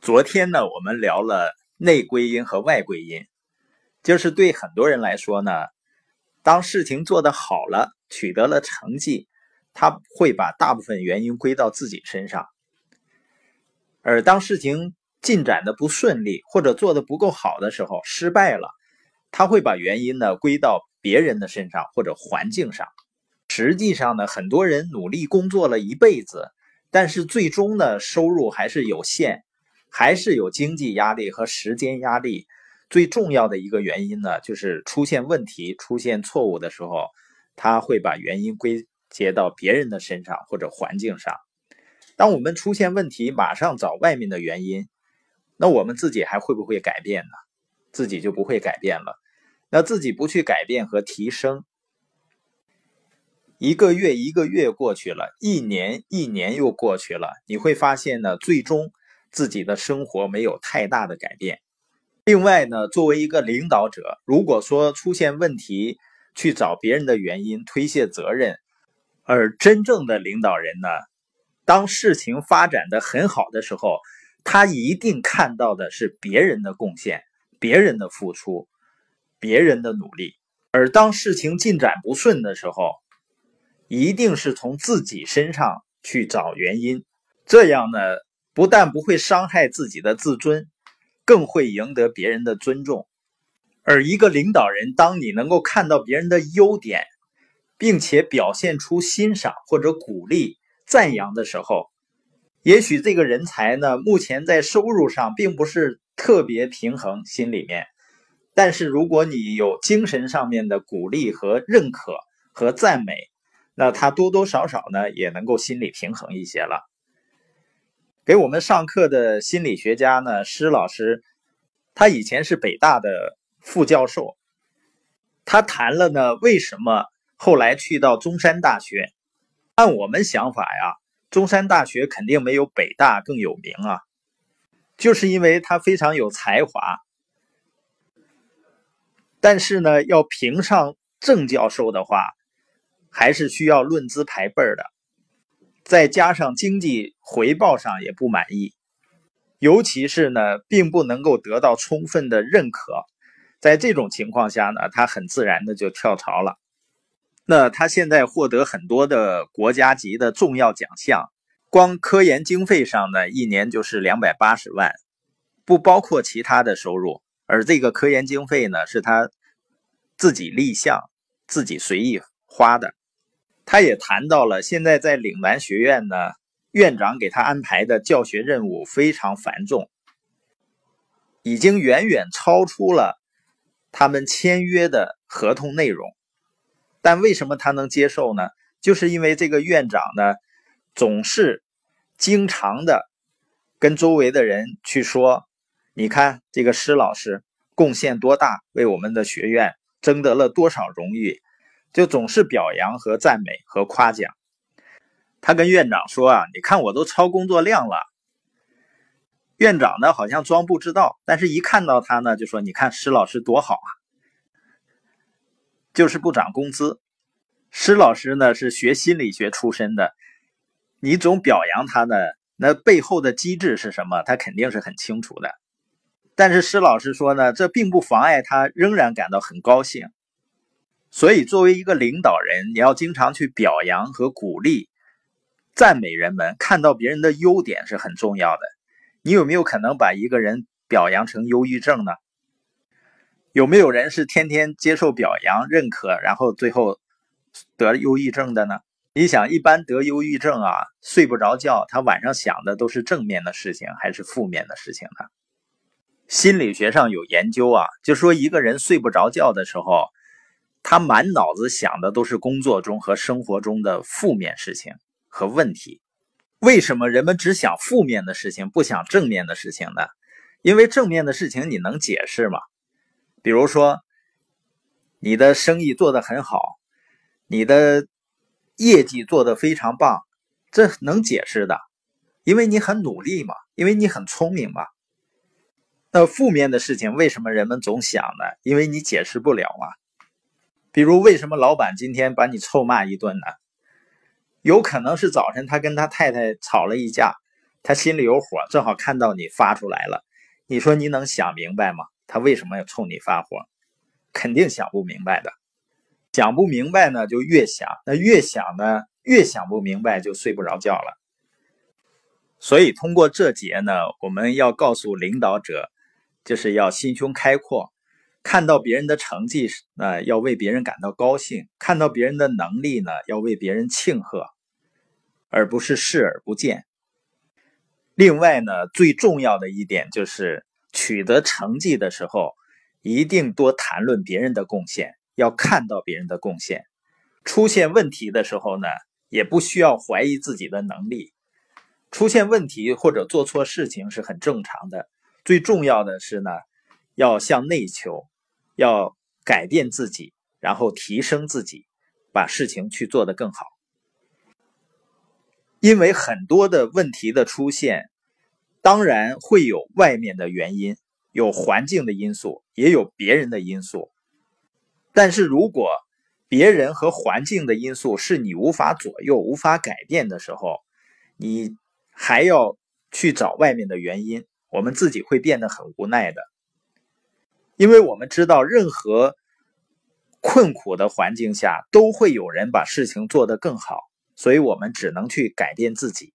昨天呢，我们聊了内归因和外归因，就是对很多人来说呢，当事情做得好了，取得了成绩，他会把大部分原因归到自己身上；而当事情进展的不顺利或者做的不够好的时候，失败了，他会把原因呢归到别人的身上或者环境上。实际上呢，很多人努力工作了一辈子，但是最终呢，收入还是有限。还是有经济压力和时间压力，最重要的一个原因呢，就是出现问题、出现错误的时候，他会把原因归结到别人的身上或者环境上。当我们出现问题，马上找外面的原因，那我们自己还会不会改变呢？自己就不会改变了。那自己不去改变和提升，一个月一个月过去了，一年一年又过去了，你会发现呢，最终。自己的生活没有太大的改变。另外呢，作为一个领导者，如果说出现问题去找别人的原因推卸责任，而真正的领导人呢，当事情发展的很好的时候，他一定看到的是别人的贡献、别人的付出、别人的努力；而当事情进展不顺的时候，一定是从自己身上去找原因。这样呢？不但不会伤害自己的自尊，更会赢得别人的尊重。而一个领导人，当你能够看到别人的优点，并且表现出欣赏或者鼓励、赞扬的时候，也许这个人才呢，目前在收入上并不是特别平衡，心里面。但是如果你有精神上面的鼓励和认可和赞美，那他多多少少呢，也能够心理平衡一些了。给我们上课的心理学家呢，施老师，他以前是北大的副教授，他谈了呢，为什么后来去到中山大学？按我们想法呀，中山大学肯定没有北大更有名啊，就是因为他非常有才华，但是呢，要评上正教授的话，还是需要论资排辈的。再加上经济回报上也不满意，尤其是呢，并不能够得到充分的认可。在这种情况下呢，他很自然的就跳槽了。那他现在获得很多的国家级的重要奖项，光科研经费上呢，一年就是两百八十万，不包括其他的收入。而这个科研经费呢，是他自己立项、自己随意花的。他也谈到了，现在在岭南学院呢，院长给他安排的教学任务非常繁重，已经远远超出了他们签约的合同内容。但为什么他能接受呢？就是因为这个院长呢，总是经常的跟周围的人去说：“你看这个施老师贡献多大，为我们的学院争得了多少荣誉。”就总是表扬和赞美和夸奖。他跟院长说啊，你看我都超工作量了。院长呢好像装不知道，但是一看到他呢，就说你看施老师多好啊，就是不涨工资。施老师呢是学心理学出身的，你总表扬他呢，那背后的机制是什么？他肯定是很清楚的。但是施老师说呢，这并不妨碍他仍然感到很高兴。所以，作为一个领导人，你要经常去表扬和鼓励、赞美人们，看到别人的优点是很重要的。你有没有可能把一个人表扬成忧郁症呢？有没有人是天天接受表扬、认可，然后最后得忧郁症的呢？你想，一般得忧郁症啊，睡不着觉，他晚上想的都是正面的事情还是负面的事情呢？心理学上有研究啊，就说一个人睡不着觉的时候。他满脑子想的都是工作中和生活中的负面事情和问题。为什么人们只想负面的事情，不想正面的事情呢？因为正面的事情你能解释吗？比如说，你的生意做得很好，你的业绩做得非常棒，这能解释的，因为你很努力嘛，因为你很聪明嘛。那负面的事情为什么人们总想呢？因为你解释不了嘛。比如，为什么老板今天把你臭骂一顿呢？有可能是早晨他跟他太太吵了一架，他心里有火，正好看到你发出来了，你说你能想明白吗？他为什么要冲你发火？肯定想不明白的。想不明白呢，就越想，那越想呢，越想不明白，就睡不着觉了。所以通过这节呢，我们要告诉领导者，就是要心胸开阔，看到别人的成绩呢，要为别人感到高兴；看到别人的能力呢，要为别人庆贺，而不是视而不见。另外呢，最重要的一点就是取得成绩的时候，一定多谈论别人的贡献。要看到别人的贡献，出现问题的时候呢，也不需要怀疑自己的能力。出现问题或者做错事情是很正常的。最重要的是呢，要向内求，要改变自己，然后提升自己，把事情去做得更好。因为很多的问题的出现，当然会有外面的原因，有环境的因素，也有别人的因素。但是如果别人和环境的因素是你无法左右、无法改变的时候，你还要去找外面的原因，我们自己会变得很无奈的。因为我们知道，任何困苦的环境下都会有人把事情做得更好，所以我们只能去改变自己。